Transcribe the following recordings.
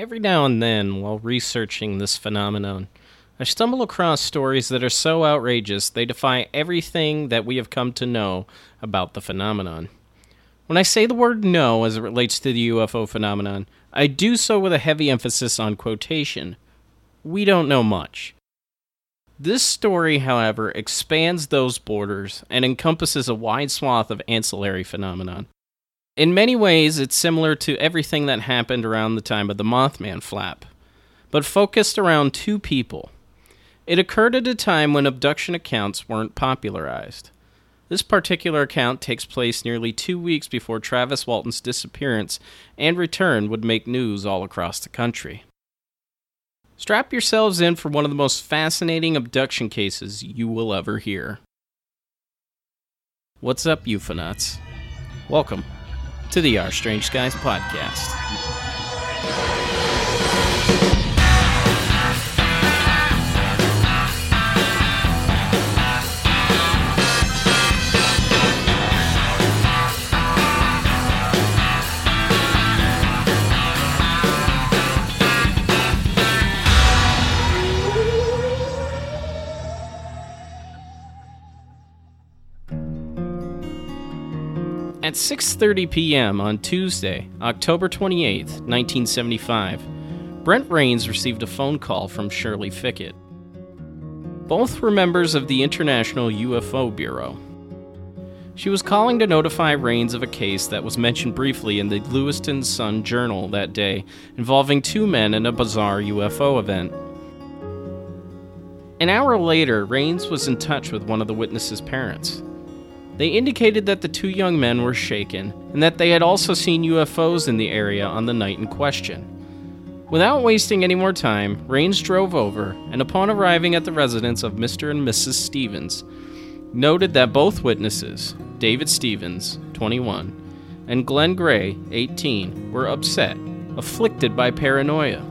Every now and then, while researching this phenomenon, I stumble across stories that are so outrageous they defy everything that we have come to know about the phenomenon. When I say the word no as it relates to the UFO phenomenon, I do so with a heavy emphasis on quotation. We don't know much. This story, however, expands those borders and encompasses a wide swath of ancillary phenomenon. In many ways, it's similar to everything that happened around the time of the Mothman flap, but focused around two people. It occurred at a time when abduction accounts weren't popularized. This particular account takes place nearly two weeks before Travis Walton's disappearance and return would make news all across the country. Strap yourselves in for one of the most fascinating abduction cases you will ever hear. What's up, UFOnauts? Welcome to the Our Strange Skies podcast. At 6:30 p.m. on Tuesday, October 28, 1975, Brent Raynes received a phone call from Shirley Fickett. Both were members of the International UFO Bureau. She was calling to notify Raynes of a case that was mentioned briefly in the Lewiston Sun Journal that day involving two men in a bizarre UFO event. An hour later, Raynes was in touch with one of the witnesses' parents. They indicated that the two young men were shaken and that they had also seen UFOs in the area on the night in question. Without wasting any more time, Raynes drove over and, upon arriving at the residence of Mr. and Mrs. Stephens, noted that both witnesses, David Stephens, 21, and Glenn Gray, 18, were upset, afflicted by paranoia.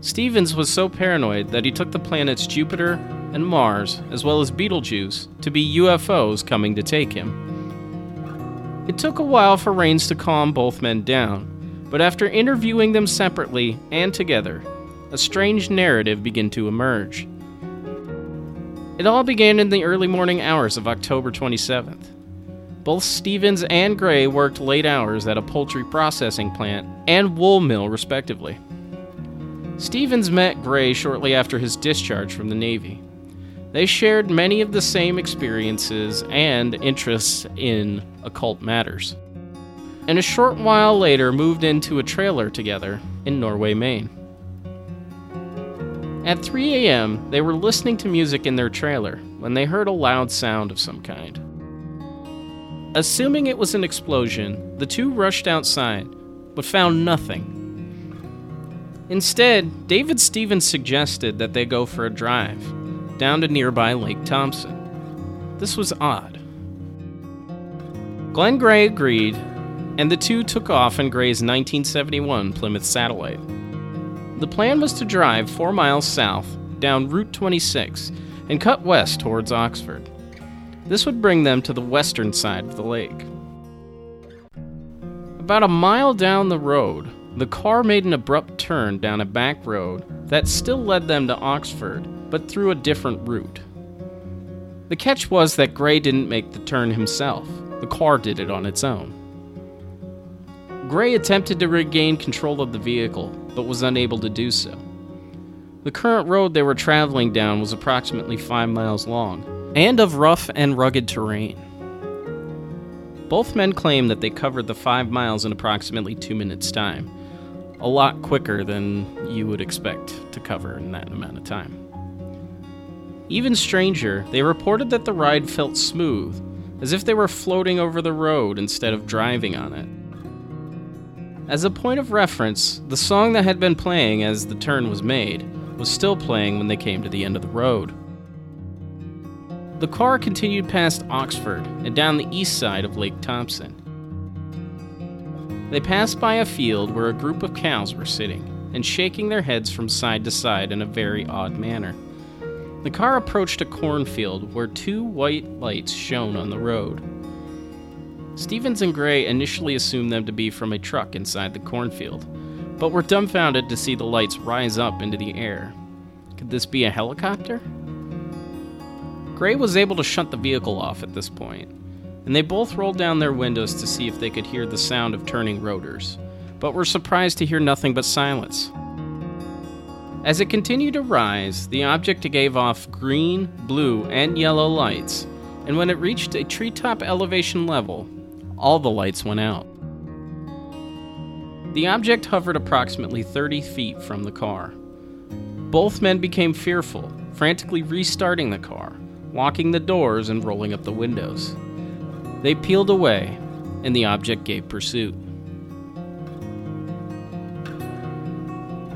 Stephens was so paranoid that he took the planets Jupiter and Mars, as well as Betelgeuse, to be UFOs coming to take him. It took a while for Raynes to calm both men down, but after interviewing them separately and together, a strange narrative began to emerge. It all began in the early morning hours of October 27th. Both Stephens and Gray worked late hours at a poultry processing plant and wool mill, respectively. Stephens met Gray shortly after his discharge from the Navy. They shared many of the same experiences and interests in occult matters, and a short while later moved into a trailer together in Norway, Maine. At 3 a.m., they were listening to music in their trailer when they heard a loud sound of some kind. Assuming it was an explosion, the two rushed outside, but found nothing. Instead, David Stephens suggested that they go for a drive down to nearby Lake Thompson. This was odd. Glenn Gray agreed, and the two took off in Gray's 1971 Plymouth Satellite. The plan was to drive four miles south down Route 26 and cut west towards Oxford. This would bring them to the western side of the lake. About a mile down the road, the car made an abrupt turn down a back road that still led them to Oxford, but through a different route. The catch was that Gray didn't make the turn himself, the car did it on its own. Gray attempted to regain control of the vehicle, but was unable to do so. The current road they were traveling down was approximately five miles long, and of rough and rugged terrain. Both men claimed that they covered the five miles in approximately two minutes' time, a lot quicker than you would expect to cover in that amount of time. Even stranger, they reported that the ride felt smooth, as if they were floating over the road instead of driving on it. As a point of reference, the song that had been playing as the turn was made was still playing when they came to the end of the road. The car continued past Oxford and down the east side of Lake Thompson. They passed by a field where a group of cows were sitting and shaking their heads from side to side in a very odd manner. The car approached a cornfield where two white lights shone on the road. Stephens and Gray initially assumed them to be from a truck inside the cornfield, but were dumbfounded to see the lights rise up into the air. Could this be a helicopter? Gray was able to shut the vehicle off at this point, and they both rolled down their windows to see if they could hear the sound of turning rotors, but were surprised to hear nothing but silence. As it continued to rise, the object gave off green, blue, and yellow lights, and when it reached a treetop elevation level, all the lights went out. The object hovered approximately 30 feet from the car. Both men became fearful, frantically restarting the car, locking the doors and rolling up the windows. They peeled away, and the object gave pursuit.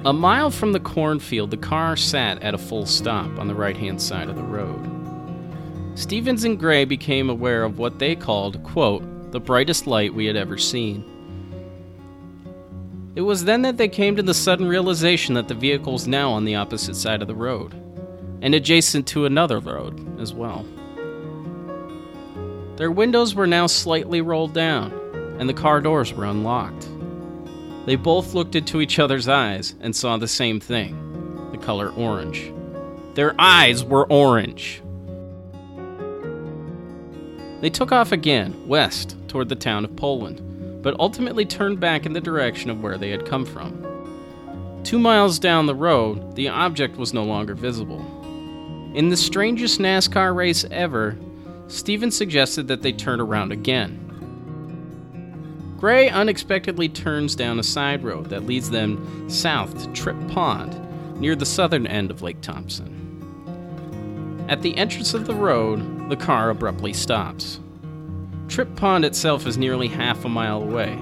A mile from the cornfield, the car sat at a full stop on the right hand side of the road. Stephens and Gray became aware of what they called, quote, the brightest light we had ever seen. It was then that they came to the sudden realization that the vehicle was now on the opposite side of the road, and adjacent to another road as well. Their windows were now slightly rolled down, and the car doors were unlocked. They both looked into each other's eyes and saw the same thing the color orange. Their eyes were orange. They took off again, west, toward the town of Poland, but ultimately turned back in the direction of where they had come from. Two miles down the road, the object was no longer visible. In the strangest NASCAR race ever, Steven suggested that they turn around again. Gray unexpectedly turns down a side road that leads them south to Tripp Pond, near the southern end of Lake Thompson. At the entrance of the road, the car abruptly stops. Tripp Pond itself is nearly half a mile away,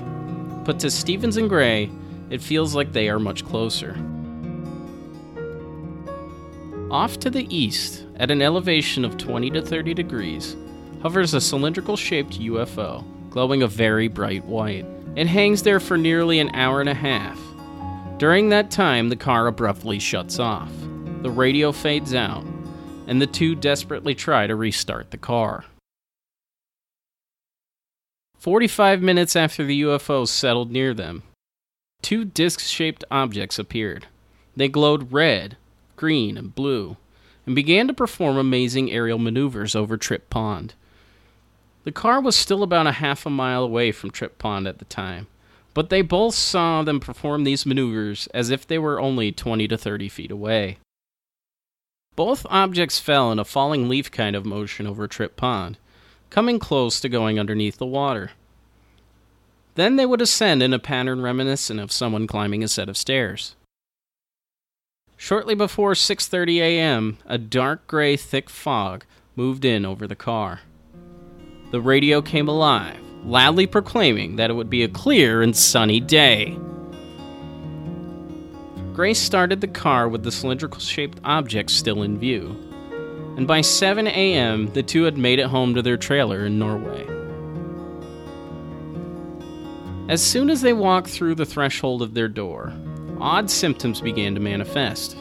but to Stephens and Gray, it feels like they are much closer. Off to the east, at an elevation of 20 to 30 degrees, hovers a cylindrical shaped UFO, glowing a very bright white. It hangs there for nearly an hour and a half. During that time, the car abruptly shuts off. The radio fades out, and the two desperately try to restart the car. 45 minutes after the UFO settled near them, two disc shaped objects appeared. They glowed red, green, and blue, and began to perform amazing aerial maneuvers over Tripp Pond. The car was still about a half a mile away from Tripp Pond at the time, but they both saw them perform these maneuvers as if they were only 20 to 30 feet away. Both objects fell in a falling leaf kind of motion over Tripp Pond, coming close to going underneath the water. Then they would ascend in a pattern reminiscent of someone climbing a set of stairs. Shortly before 6:30 a.m., a dark gray thick fog moved in over the car. The radio came alive, loudly proclaiming that it would be a clear and sunny day. Grace started the car with the cylindrical shaped object still in view, and by 7 a.m., the two had made it home to their trailer in Norway. As soon as they walked through the threshold of their door, odd symptoms began to manifest.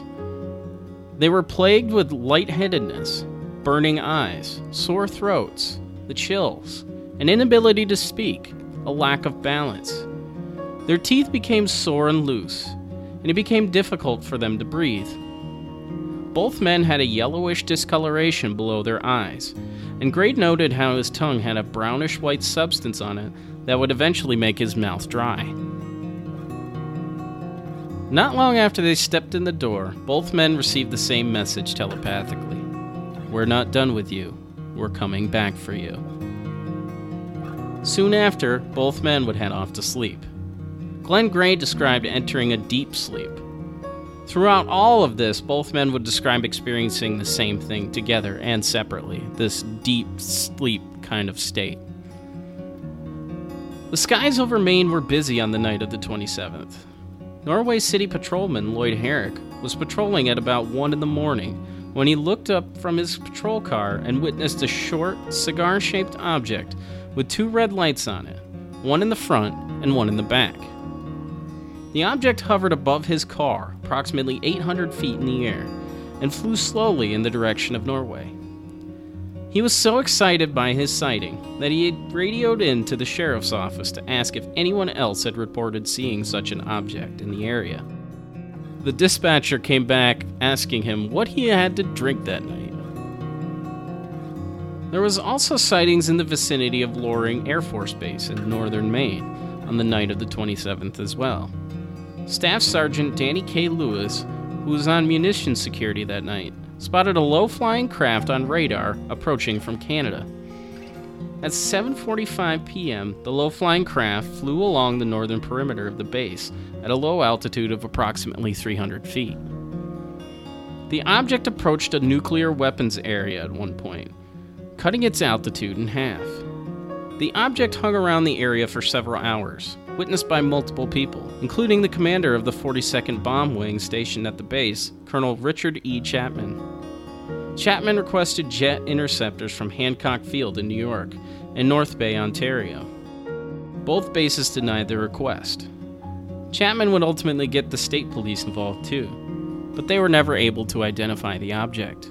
They were plagued with lightheadedness, burning eyes, sore throats, the chills, an inability to speak, a lack of balance. Their teeth became sore and loose, and it became difficult for them to breathe. Both men had a yellowish discoloration below their eyes, and Gray noted how his tongue had a brownish white substance on it that would eventually make his mouth dry. Not long after they stepped in the door, both men received the same message telepathically We're not done with you. We're coming back for you. Soon after, both men would head off to sleep. Glenn Gray described entering a deep sleep. Throughout all of this, both men would describe experiencing the same thing together and separately this deep sleep kind of state. The skies over Maine were busy on the night of the 27th. Norway City Patrolman Lloyd Herrick was patrolling at about 1 in the morning when he looked up from his patrol car and witnessed a short, cigar shaped object with two red lights on it, one in the front and one in the back. The object hovered above his car, approximately 800 feet in the air, and flew slowly in the direction of Norway. He was so excited by his sighting that he had radioed in to the sheriff's office to ask if anyone else had reported seeing such an object in the area. The dispatcher came back asking him what he had to drink that night. There was also sightings in the vicinity of Loring Air Force Base in northern Maine on the night of the 27th as well. Staff Sergeant Danny K. Lewis, who was on munitions security that night, spotted a low-flying craft on radar approaching from Canada. At 7:45 p.m., the low-flying craft flew along the northern perimeter of the base at a low altitude of approximately 300 feet. The object approached a nuclear weapons area at one point, cutting its altitude in half. The object hung around the area for several hours, witnessed by multiple people, including the commander of the 42nd Bomb Wing stationed at the base, Colonel Richard E. Chapman. Chapman requested jet interceptors from Hancock Field in New York and North Bay, Ontario. Both bases denied the request. Chapman would ultimately get the state police involved too, but they were never able to identify the object.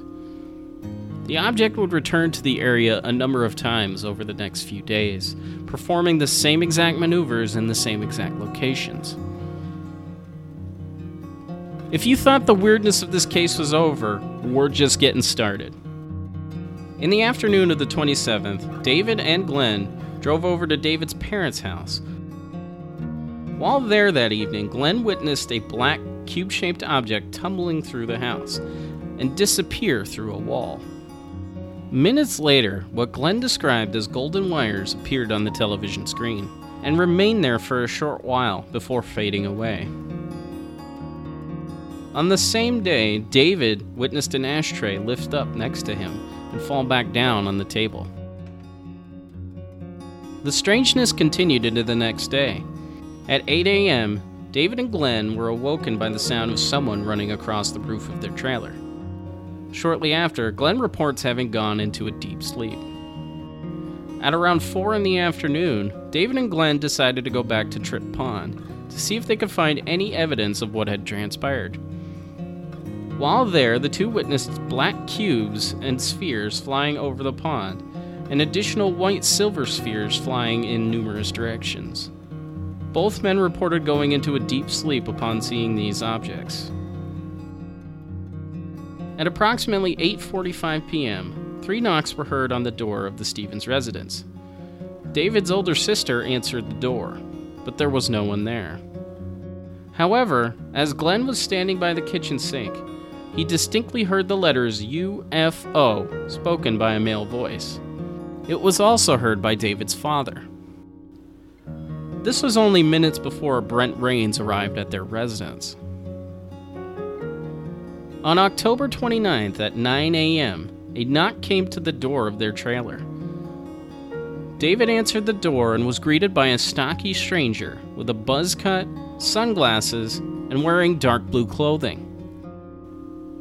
The object would return to the area a number of times over the next few days, performing the same exact maneuvers in the same exact locations. If you thought the weirdness of this case was over, we're just getting started. In the afternoon of the 27th, David and Glenn drove over to David's parents' house. While there that evening, Glenn witnessed a black, cube shaped object tumbling through the house and disappear through a wall. Minutes later, what Glenn described as golden wires appeared on the television screen and remained there for a short while before fading away. On the same day, David witnessed an ashtray lift up next to him and fall back down on the table. The strangeness continued into the next day. At 8 a.m., David and Glenn were awoken by the sound of someone running across the roof of their trailer. Shortly after, Glenn reports having gone into a deep sleep. At around 4 in the afternoon, David and Glenn decided to go back to Tripp Pond to see if they could find any evidence of what had transpired. While there, the two witnessed black cubes and spheres flying over the pond, and additional white silver spheres flying in numerous directions. Both men reported going into a deep sleep upon seeing these objects. At approximately 8:45 p.m., three knocks were heard on the door of the Stephens residence. David's older sister answered the door, but there was no one there. However, as Glenn was standing by the kitchen sink, he distinctly heard the letters UFO spoken by a male voice. It was also heard by David's father. This was only minutes before Brent Raynes arrived at their residence. On October 29th at 9 a.m., a knock came to the door of their trailer. David answered the door and was greeted by a stocky stranger with a buzz cut, sunglasses, and wearing dark blue clothing.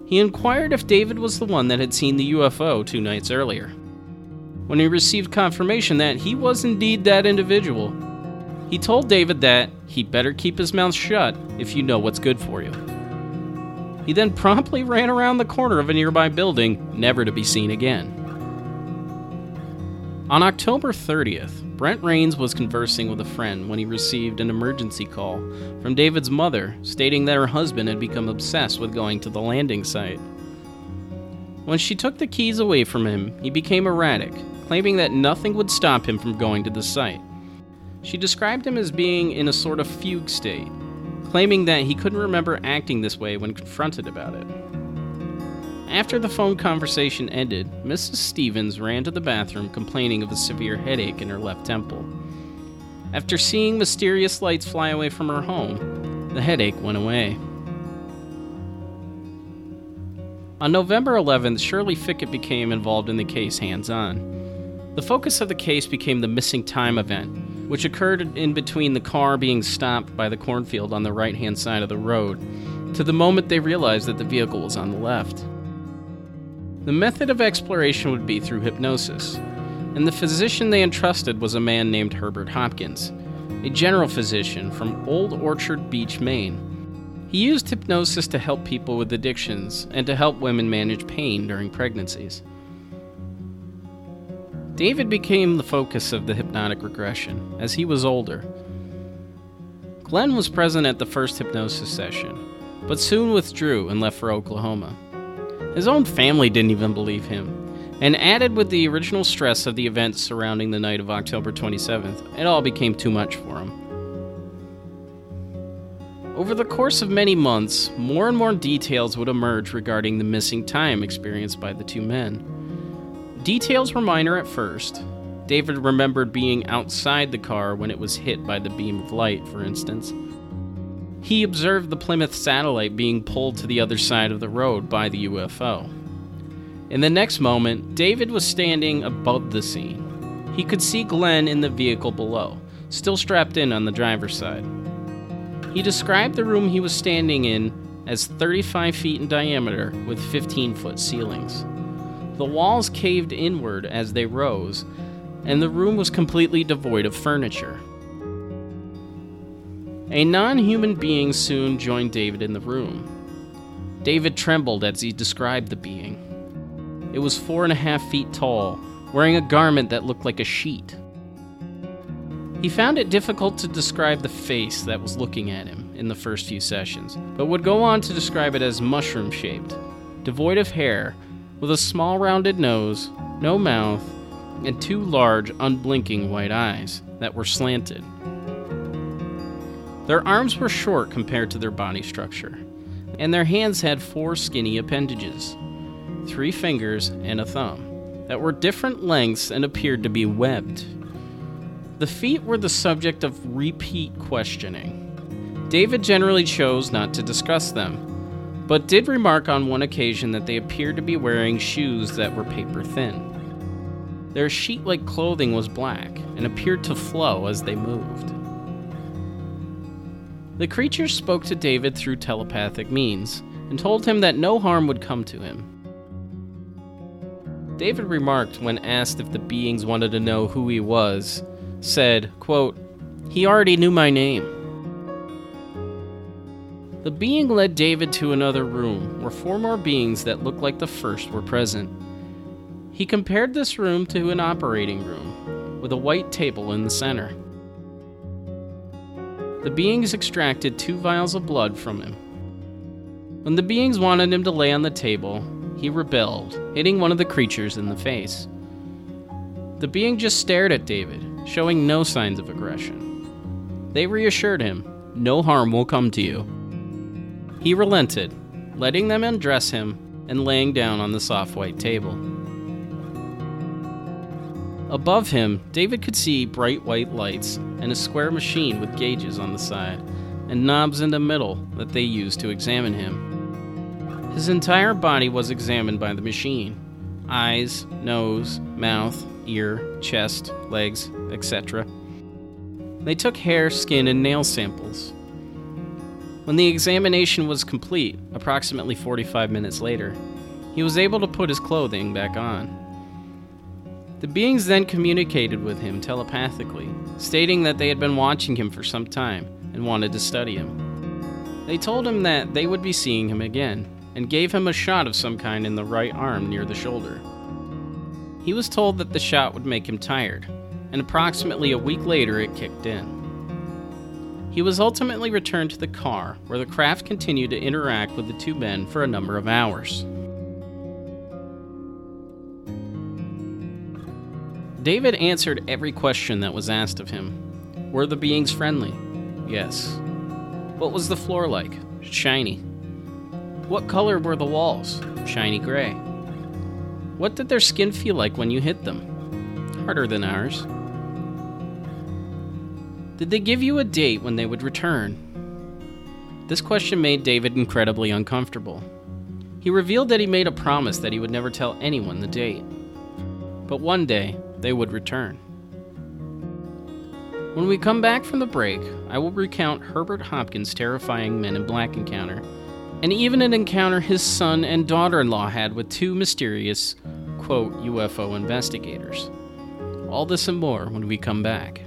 He inquired if David was the one that had seen the UFO two nights earlier. When he received confirmation that he was indeed that individual, he told David that he'd better keep his mouth shut if you know what's good for you. He then promptly ran around the corner of a nearby building, never to be seen again. On October 30th, Brent Raynes was conversing with a friend when he received an emergency call from David's mother stating that her husband had become obsessed with going to the landing site. When she took the keys away from him, he became erratic, claiming that nothing would stop him from going to the site. She described him as being in a sort of fugue state, claiming that he couldn't remember acting this way when confronted about it. After the phone conversation ended, Mrs. Stephens ran to the bathroom complaining of a severe headache in her left temple. After seeing mysterious lights fly away from her home, the headache went away. On November 11th, Shirley Fickett became involved in the case hands on. The focus of the case became the missing time event, which occurred in between the car being stopped by the cornfield on the right hand side of the road to the moment they realized that the vehicle was on the left. The method of exploration would be through hypnosis, and the physician they entrusted was a man named Herbert Hopkins, a general physician from Old Orchard Beach, Maine. He used hypnosis to help people with addictions and to help women manage pain during pregnancies. David became the focus of the hypnotic regression as he was older. Glenn was present at the first hypnosis session, but soon withdrew and left for Oklahoma. His own family didn't even believe him, and added with the original stress of the events surrounding the night of October 27th, it all became too much for him. Over the course of many months, more and more details would emerge regarding the missing time experienced by the two men. Details were minor at first. David remembered being outside the car when it was hit by the beam of light, for instance. He observed the Plymouth satellite being pulled to the other side of the road by the UFO. In the next moment, David was standing above the scene. He could see Glenn in the vehicle below, still strapped in on the driver's side. He described the room he was standing in as 35 feet in diameter with 15 foot ceilings. The walls caved inward as they rose, and the room was completely devoid of furniture. A non human being soon joined David in the room. David trembled as he described the being. It was four and a half feet tall, wearing a garment that looked like a sheet. He found it difficult to describe the face that was looking at him in the first few sessions, but would go on to describe it as mushroom shaped, devoid of hair, with a small rounded nose, no mouth, and two large, unblinking white eyes that were slanted. Their arms were short compared to their body structure, and their hands had four skinny appendages three fingers and a thumb that were different lengths and appeared to be webbed. The feet were the subject of repeat questioning. David generally chose not to discuss them, but did remark on one occasion that they appeared to be wearing shoes that were paper thin. Their sheet like clothing was black and appeared to flow as they moved. The creatures spoke to David through telepathic means and told him that no harm would come to him. David remarked when asked if the beings wanted to know who he was said, quote, He already knew my name. The being led David to another room where four more beings that looked like the first were present. He compared this room to an operating room, with a white table in the center. The beings extracted two vials of blood from him. When the beings wanted him to lay on the table, he rebelled, hitting one of the creatures in the face. The being just stared at David, showing no signs of aggression. They reassured him, No harm will come to you. He relented, letting them undress him and laying down on the soft white table. Above him, David could see bright white lights and a square machine with gauges on the side and knobs in the middle that they used to examine him. His entire body was examined by the machine eyes, nose, mouth, ear, chest, legs, etc. They took hair, skin, and nail samples. When the examination was complete, approximately 45 minutes later, he was able to put his clothing back on. The beings then communicated with him telepathically, stating that they had been watching him for some time and wanted to study him. They told him that they would be seeing him again and gave him a shot of some kind in the right arm near the shoulder. He was told that the shot would make him tired, and approximately a week later it kicked in. He was ultimately returned to the car, where the craft continued to interact with the two men for a number of hours. David answered every question that was asked of him. Were the beings friendly? Yes. What was the floor like? Shiny. What color were the walls? Shiny gray. What did their skin feel like when you hit them? Harder than ours. Did they give you a date when they would return? This question made David incredibly uncomfortable. He revealed that he made a promise that he would never tell anyone the date. But one day, they would return. When we come back from the break, I will recount Herbert Hopkins' terrifying Men in Black encounter and even an encounter his son and daughter in law had with two mysterious, quote, UFO investigators. All this and more when we come back.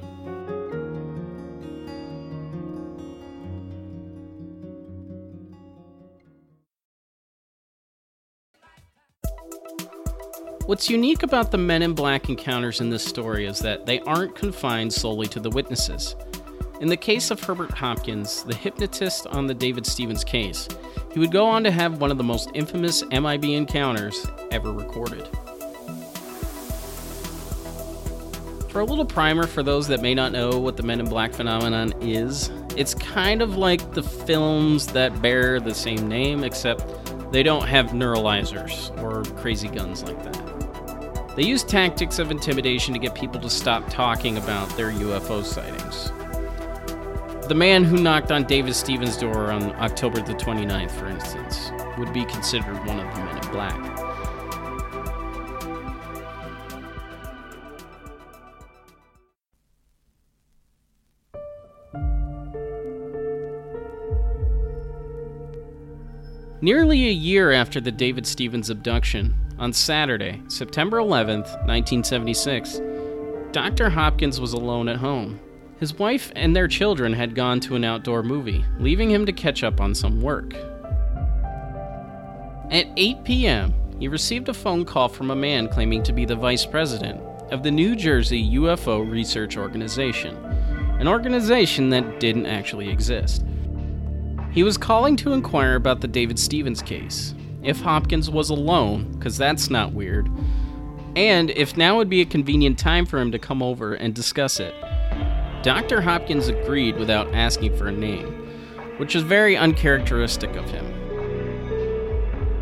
What's unique about the Men in Black encounters in this story is that they aren't confined solely to the witnesses. In the case of Herbert Hopkins, the hypnotist on the David Stephens case, he would go on to have one of the most infamous MIB encounters ever recorded. For a little primer for those that may not know what the Men in Black phenomenon is, it's kind of like the films that bear the same name, except they don't have neuralizers or crazy guns like that. They use tactics of intimidation to get people to stop talking about their UFO sightings. The man who knocked on David Stephens' door on October the 29th, for instance, would be considered one of the men in black. Nearly a year after the David Stephens abduction, on Saturday, September 11th, 1976, Dr. Hopkins was alone at home. His wife and their children had gone to an outdoor movie, leaving him to catch up on some work. At 8 p.m., he received a phone call from a man claiming to be the vice president of the New Jersey UFO Research Organization, an organization that didn't actually exist. He was calling to inquire about the David Stephens case, if Hopkins was alone, because that's not weird, and if now would be a convenient time for him to come over and discuss it. Dr. Hopkins agreed without asking for a name, which is very uncharacteristic of him.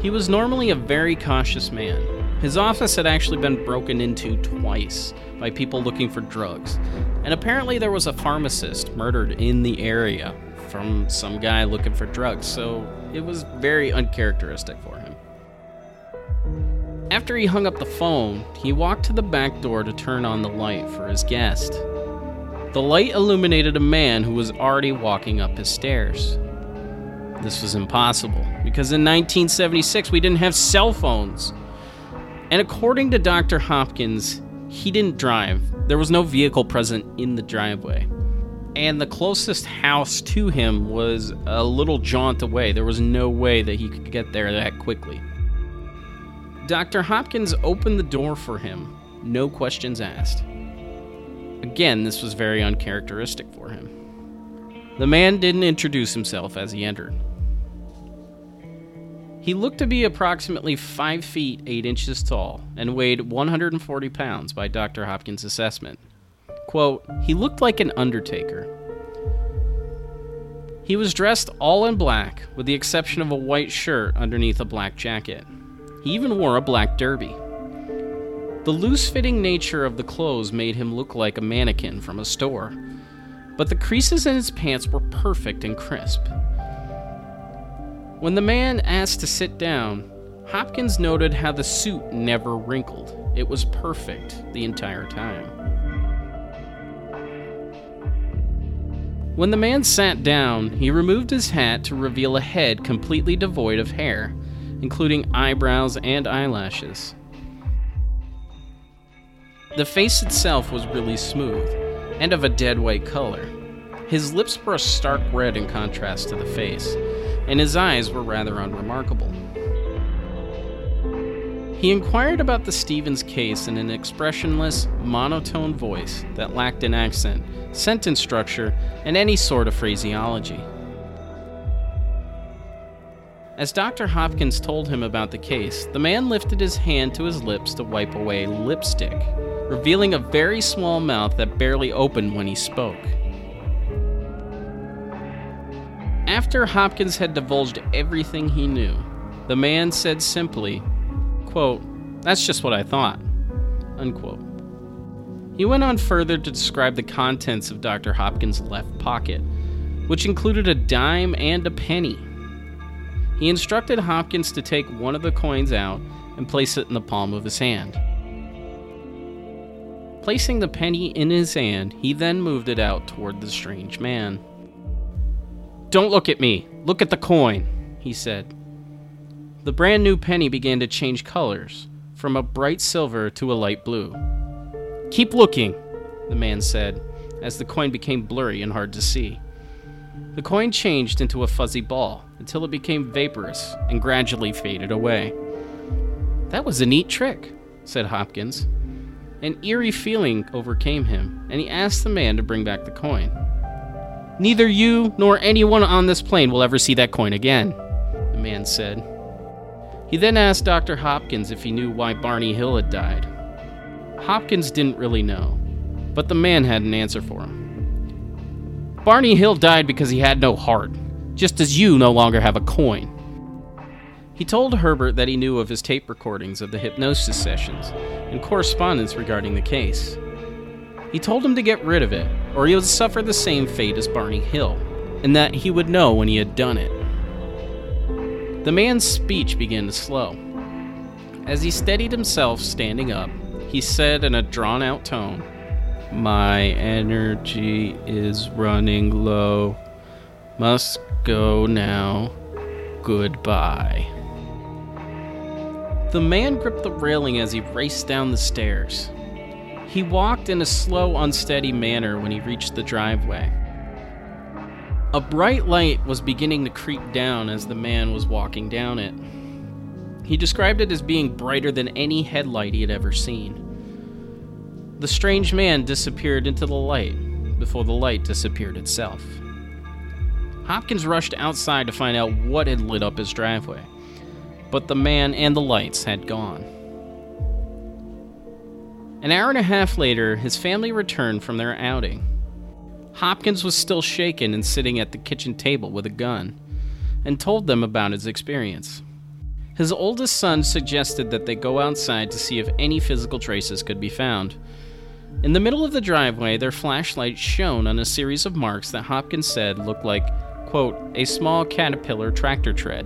He was normally a very cautious man. His office had actually been broken into twice by people looking for drugs, and apparently there was a pharmacist murdered in the area from some guy looking for drugs, so it was very uncharacteristic for him. After he hung up the phone, he walked to the back door to turn on the light for his guest. The light illuminated a man who was already walking up his stairs. This was impossible because in 1976 we didn't have cell phones. And according to Dr. Hopkins, he didn't drive. There was no vehicle present in the driveway and the closest house to him was a little jaunt away. There was no way that he could get there that quickly. Dr. Hopkins opened the door for him, no questions asked. Again, this was very uncharacteristic for him. The man didn't introduce himself as he entered. He looked to be approximately 5 feet 8 inches tall and weighed 140 pounds by Dr. Hopkins' assessment. Quote, he looked like an undertaker. He was dressed all in black, with the exception of a white shirt underneath a black jacket. He even wore a black derby. The loose fitting nature of the clothes made him look like a mannequin from a store, but the creases in his pants were perfect and crisp. When the man asked to sit down, Hopkins noted how the suit never wrinkled. It was perfect the entire time. When the man sat down, he removed his hat to reveal a head completely devoid of hair, including eyebrows and eyelashes. The face itself was really smooth and of a dead white color. His lips were a stark red in contrast to the face, and his eyes were rather unremarkable. He inquired about the Stephens case in an expressionless, monotone voice that lacked an accent, sentence structure, and any sort of phraseology. As Dr. Hopkins told him about the case, the man lifted his hand to his lips to wipe away lipstick, revealing a very small mouth that barely opened when he spoke. After Hopkins had divulged everything he knew, the man said simply, Quote, That's just what I thought. Unquote. He went on further to describe the contents of Dr. Hopkins' left pocket, which included a dime and a penny. He instructed Hopkins to take one of the coins out and place it in the palm of his hand. Placing the penny in his hand, he then moved it out toward the strange man. Don't look at me, look at the coin, he said. The brand new penny began to change colors, from a bright silver to a light blue. Keep looking, the man said, as the coin became blurry and hard to see. The coin changed into a fuzzy ball until it became vaporous and gradually faded away. That was a neat trick, said Hopkins. An eerie feeling overcame him, and he asked the man to bring back the coin. Neither you nor anyone on this plane will ever see that coin again, the man said. He then asked Dr. Hopkins if he knew why Barney Hill had died. Hopkins didn't really know, but the man had an answer for him. Barney Hill died because he had no heart, just as you no longer have a coin. He told Herbert that he knew of his tape recordings of the hypnosis sessions and correspondence regarding the case. He told him to get rid of it, or he would suffer the same fate as Barney Hill, and that he would know when he had done it. The man's speech began to slow. As he steadied himself standing up, he said in a drawn out tone, My energy is running low. Must go now. Goodbye. The man gripped the railing as he raced down the stairs. He walked in a slow, unsteady manner when he reached the driveway. A bright light was beginning to creep down as the man was walking down it. He described it as being brighter than any headlight he had ever seen. The strange man disappeared into the light before the light disappeared itself. Hopkins rushed outside to find out what had lit up his driveway but the man and the lights had gone. An hour and a half later, his family returned from their outing. Hopkins was still shaken and sitting at the kitchen table with a gun, and told them about his experience. His oldest son suggested that they go outside to see if any physical traces could be found. In the middle of the driveway, their flashlights shone on a series of marks that Hopkins said looked like, quote, a small caterpillar tractor tread.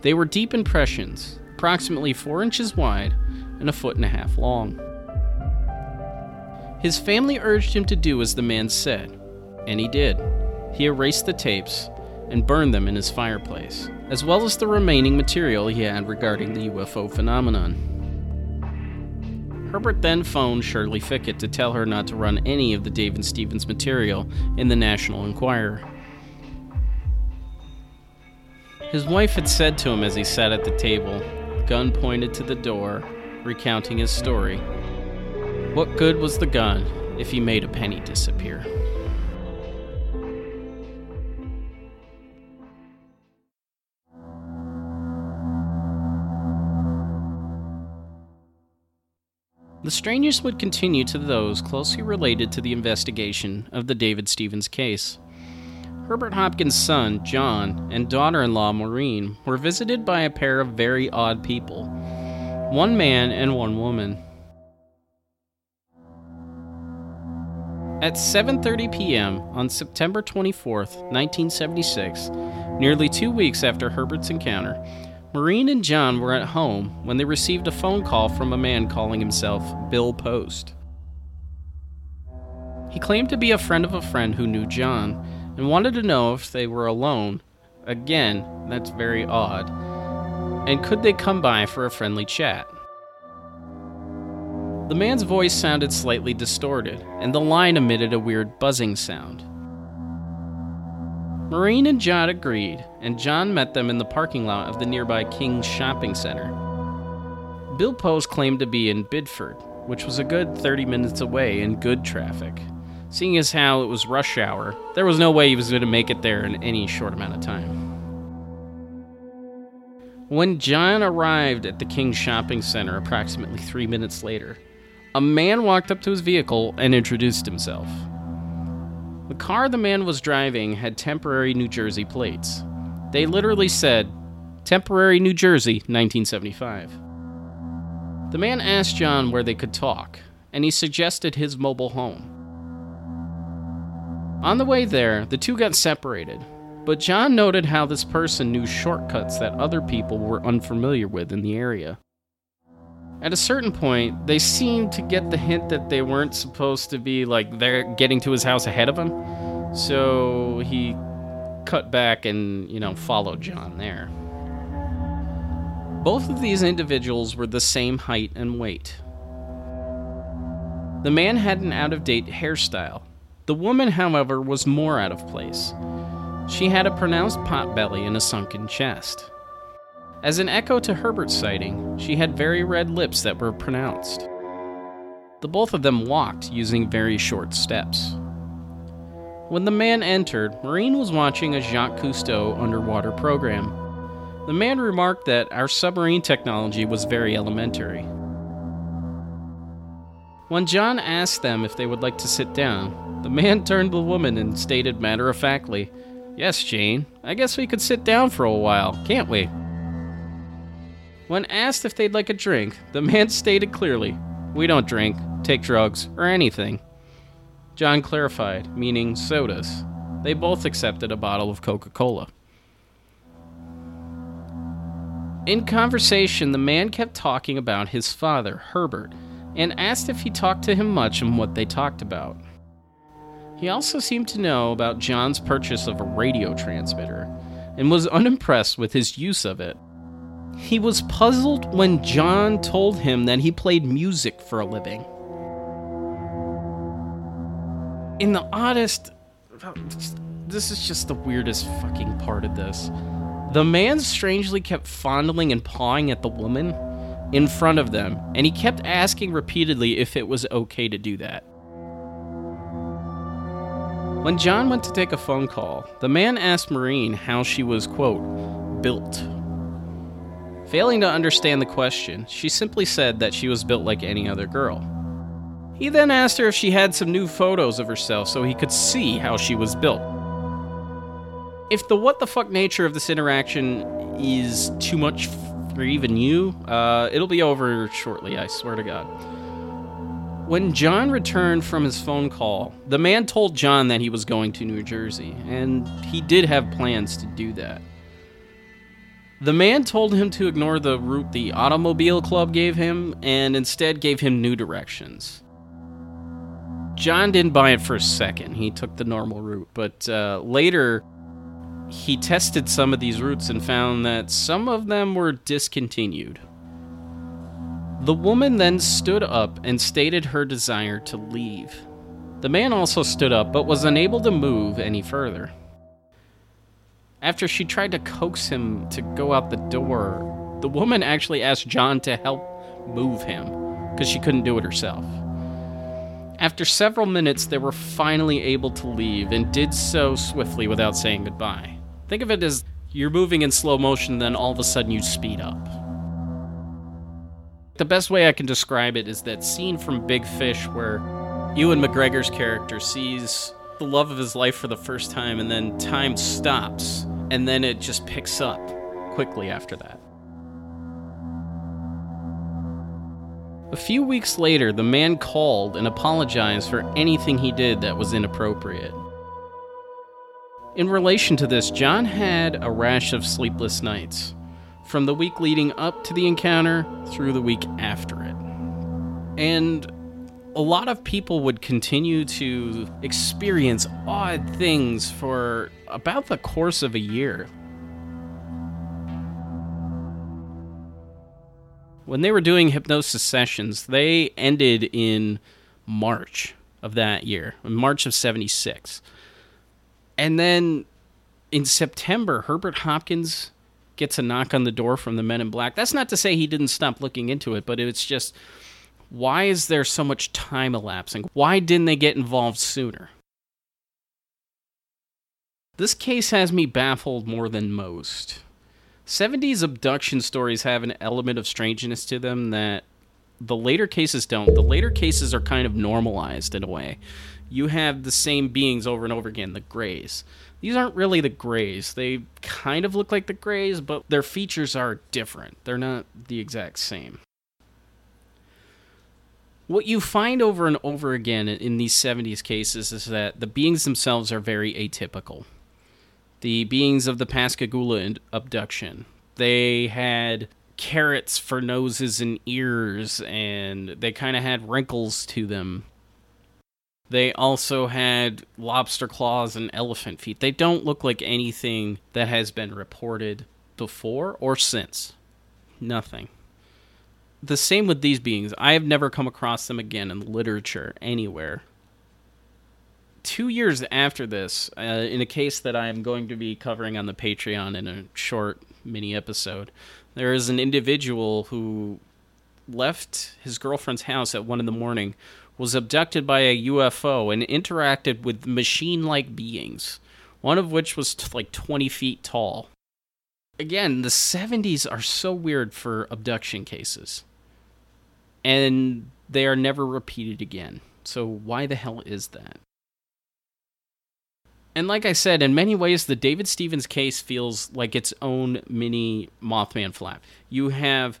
They were deep impressions, approximately four inches wide and a foot and a half long. His family urged him to do as the man said, and he did. He erased the tapes and burned them in his fireplace, as well as the remaining material he had regarding the UFO phenomenon. Herbert then phoned Shirley Fickett to tell her not to run any of the David Stephens material in the National Enquirer. His wife had said to him as he sat at the table, gun pointed to the door, recounting his story. What good was the gun if he made a penny disappear? The strangers would continue to those closely related to the investigation of the David Stephens case. Herbert Hopkins' son, John, and daughter in law, Maureen, were visited by a pair of very odd people one man and one woman. At 7:30 p.m. on September 24, 1976, nearly 2 weeks after Herbert's encounter, Maureen and John were at home when they received a phone call from a man calling himself Bill Post. He claimed to be a friend of a friend who knew John and wanted to know if they were alone. Again, that's very odd. And could they come by for a friendly chat? The man's voice sounded slightly distorted, and the line emitted a weird buzzing sound. Maureen and John agreed, and John met them in the parking lot of the nearby King's Shopping Center. Bill Post claimed to be in Biddeford, which was a good 30 minutes away in good traffic. Seeing as how it was rush hour, there was no way he was going to make it there in any short amount of time. When John arrived at the King's Shopping Center approximately three minutes later, a man walked up to his vehicle and introduced himself. The car the man was driving had temporary New Jersey plates. They literally said, Temporary New Jersey, 1975. The man asked John where they could talk, and he suggested his mobile home. On the way there, the two got separated, but John noted how this person knew shortcuts that other people were unfamiliar with in the area. At a certain point, they seemed to get the hint that they weren't supposed to be like they're getting to his house ahead of him. So he cut back and, you know, followed John there. Both of these individuals were the same height and weight. The man had an out of date hairstyle, the woman, however, was more out of place. She had a pronounced pot belly and a sunken chest. As an echo to Herbert's sighting, she had very red lips that were pronounced. The both of them walked using very short steps. When the man entered, Maureen was watching a Jacques Cousteau underwater program. The man remarked that our submarine technology was very elementary. When John asked them if they would like to sit down, the man turned to the woman and stated matter of factly, Yes, Jane, I guess we could sit down for a while, can't we? When asked if they'd like a drink, the man stated clearly, We don't drink, take drugs, or anything. John clarified, meaning sodas. They both accepted a bottle of Coca Cola. In conversation, the man kept talking about his father, Herbert, and asked if he talked to him much and what they talked about. He also seemed to know about John's purchase of a radio transmitter and was unimpressed with his use of it. He was puzzled when John told him that he played music for a living. in the oddest. This is just the weirdest fucking part of this. The man strangely kept fondling and pawing at the woman in front of them, and he kept asking repeatedly if it was okay to do that. When John went to take a phone call, the man asked Maureen how she was, quote, built. Failing to understand the question, she simply said that she was built like any other girl. He then asked her if she had some new photos of herself so he could see how she was built. If the what the fuck nature of this interaction is too much for even you, uh, it'll be over shortly, I swear to God. When John returned from his phone call, the man told John that he was going to New Jersey, and he did have plans to do that. The man told him to ignore the route the automobile club gave him and instead gave him new directions. John didn't buy it for a second. He took the normal route. But uh, later, he tested some of these routes and found that some of them were discontinued. The woman then stood up and stated her desire to leave. The man also stood up but was unable to move any further. After she tried to coax him to go out the door, the woman actually asked John to help move him because she couldn't do it herself. After several minutes, they were finally able to leave and did so swiftly without saying goodbye. Think of it as you're moving in slow motion, then all of a sudden you speed up. The best way I can describe it is that scene from Big Fish where Ewan McGregor's character sees the love of his life for the first time, and then time stops, and then it just picks up quickly after that. A few weeks later, the man called and apologized for anything he did that was inappropriate. In relation to this, John had a rash of sleepless nights, from the week leading up to the encounter through the week after it. And a lot of people would continue to experience odd things for about the course of a year. when they were doing hypnosis sessions, they ended in March of that year, March of 76. And then in September, Herbert Hopkins gets a knock on the door from the men in black. That's not to say he didn't stop looking into it, but it's just why is there so much time elapsing? Why didn't they get involved sooner? This case has me baffled more than most. 70s abduction stories have an element of strangeness to them that the later cases don't. The later cases are kind of normalized in a way. You have the same beings over and over again, the Greys. These aren't really the Greys. They kind of look like the Greys, but their features are different. They're not the exact same. What you find over and over again in these 70s cases is that the beings themselves are very atypical the beings of the Pascagoula abduction. They had carrots for noses and ears, and they kind of had wrinkles to them. They also had lobster claws and elephant feet. They don't look like anything that has been reported before or since. Nothing. The same with these beings. I have never come across them again in literature anywhere two years after this, uh, in a case that I am going to be covering on the Patreon in a short mini episode, there is an individual who left his girlfriend's house at one in the morning, was abducted by a UFO, and interacted with machine like beings, one of which was t- like 20 feet tall. Again, the 70s are so weird for abduction cases. And they are never repeated again. So, why the hell is that? And like I said, in many ways, the David Stephens case feels like its own mini Mothman flap. You have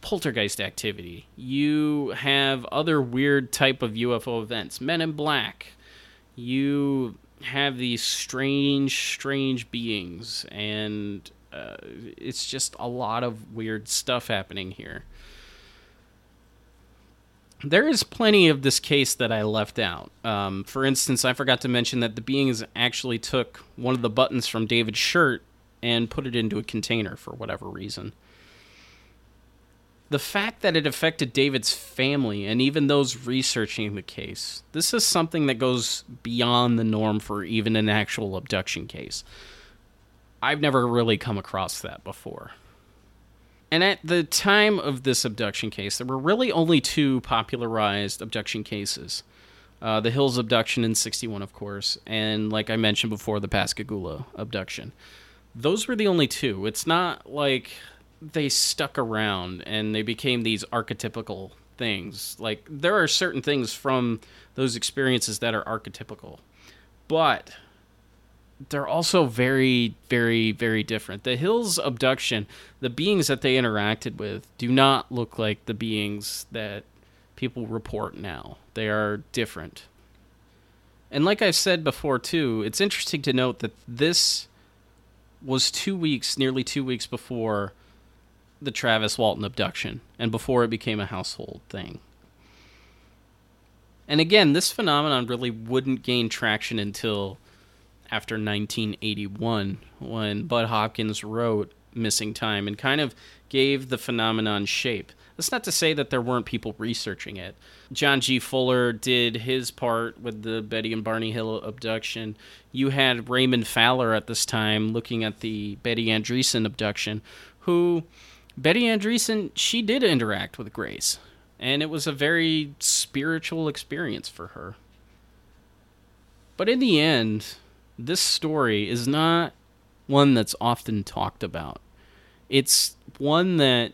poltergeist activity. You have other weird type of UFO events, Men in Black. You have these strange, strange beings, and uh, it's just a lot of weird stuff happening here. There is plenty of this case that I left out. Um, for instance, I forgot to mention that the beings actually took one of the buttons from David's shirt and put it into a container for whatever reason the fact that it affected David's family and even those researching the case, this is something that goes beyond the norm for even an actual abduction case. I've never really come across that before. And at the time of this abduction case, there were really only two popularized abduction cases uh, the Hills abduction in 61, of course, and like I mentioned before, the Pascagoula abduction. Those were the only two. It's not like they stuck around and they became these archetypical things. Like there are certain things from those experiences that are archetypical, but they're also very, very, very different. The Hills abduction, the beings that they interacted with, do not look like the beings that people report now. They are different. And like I've said before, too, it's interesting to note that this was two weeks, nearly two weeks before the Travis Walton abduction and before it became a household thing. And again, this phenomenon really wouldn't gain traction until after 1981 when Bud Hopkins wrote Missing Time and kind of gave the phenomenon shape. That's not to say that there weren't people researching it. John G. Fuller did his part with the Betty and Barney Hill abduction. You had Raymond Fowler at this time looking at the Betty Andreasson abduction, who Betty Andreasson, she did interact with Greys, and it was a very spiritual experience for her. But in the end, this story is not one that's often talked about. It's one that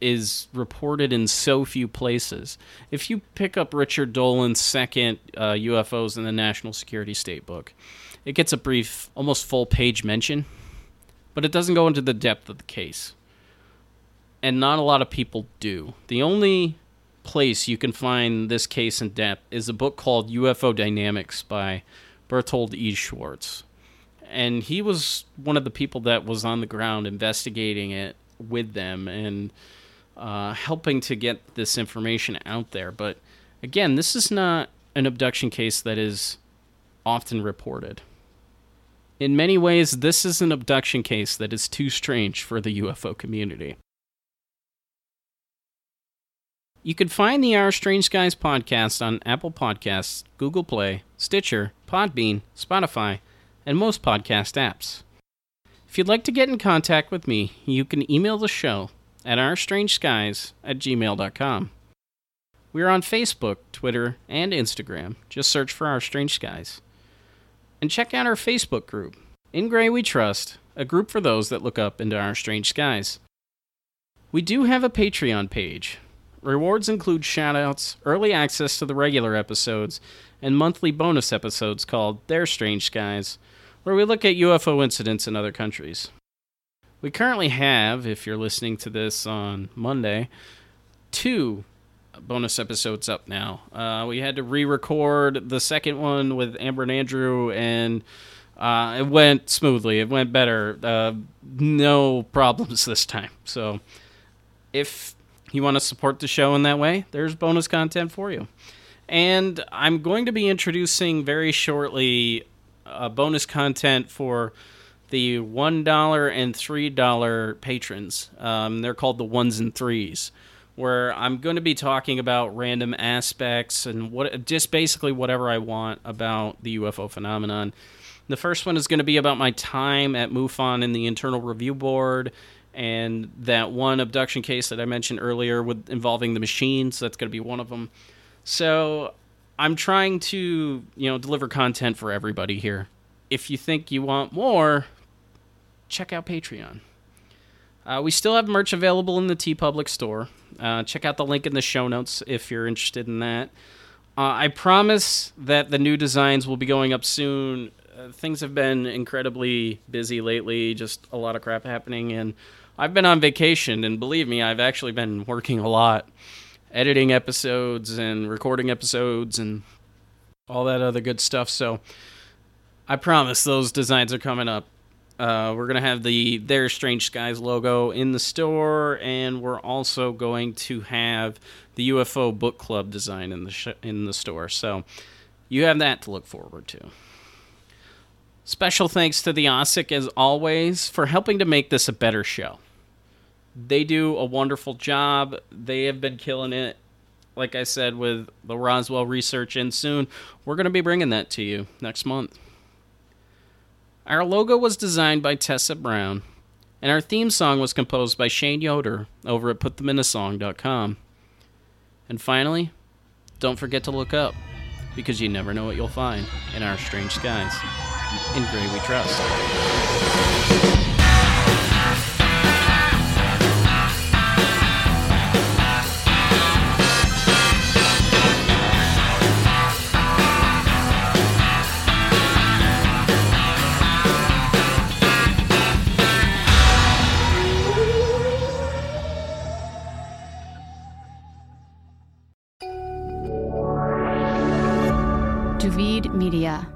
is reported in so few places. If you pick up Richard Dolan's second uh, UFOs in the National Security State Book, it gets a brief, almost full page mention, but it doesn't go into the depth of the case and not a lot of people do. The only place you can find this case in depth is a book called UFO Dynamics by Berthold E. Schwartz. And he was one of the people that was on the ground investigating it with them and uh, helping to get this information out there. But again, this is not an abduction case that is often reported. In many ways, this is an abduction case that is too strange for the UFO community. You can find the Our Strange Skies podcast on Apple Podcasts, Google Play, Stitcher, Podbean, Spotify, and most podcast apps. If you'd like to get in contact with me, you can email the show at ourstrangeskies at gmail.com. We're on Facebook, Twitter, and Instagram. Just search for Our Strange Skies. And check out our Facebook group, In Gray We Trust, a group for those that look up into our strange skies. We do have a Patreon page Rewards include shoutouts, early access to the regular episodes, and monthly bonus episodes called Their Strange Skies, where we look at UFO incidents in other countries. We currently have, if you're listening to this on Monday, two bonus episodes up now. Uh, we had to re record the second one with Amber and Andrew, and uh, it went smoothly. It went better. Uh, no problems this time. So if you want to support the show in that way, there's bonus content for you. And I'm going to be introducing very shortly uh, bonus content for the $1 and $3 patrons. Um, they're called the ones and threes, where I'm going to be talking about random aspects and what just basically whatever I want about the UFO phenomenon. The first one is going to be about my time at MUFON and the Internal Review Board and that one abduction case that I mentioned earlier with involving the machines. That's going to be one of them. So I'm trying to, you know, deliver content for everybody here. If you think you want more, check out Patreon. Uh, we still have merch available in the TeePublic store. Uh, check out the link in the show notes if you're interested in that. Uh, I promise that the new designs will be going up soon. Uh, things have been incredibly busy lately, just a lot of crap happening, and I've been on vacation, and believe me, I've actually been working a lot, editing episodes and recording episodes and all that other good stuff. So I promise those designs are coming up. Uh, we're gonna have the Their Strange Skies logo in the store, and we're also going to have the UFO book club design in the sh- in the store. So you have that to look forward to. Special thanks to the OSIC as always for helping to make this a better show. They do a wonderful job. They have been killing it. Like I said, with the Roswell research, and soon we're going to be bringing that to you next month. Our logo was designed by Tessa Brown, and our theme song was composed by Shane Yoder over at PutThem And finally, don't forget to look up, because you never know what you'll find in our strange skies. In Gray We Trust. Media.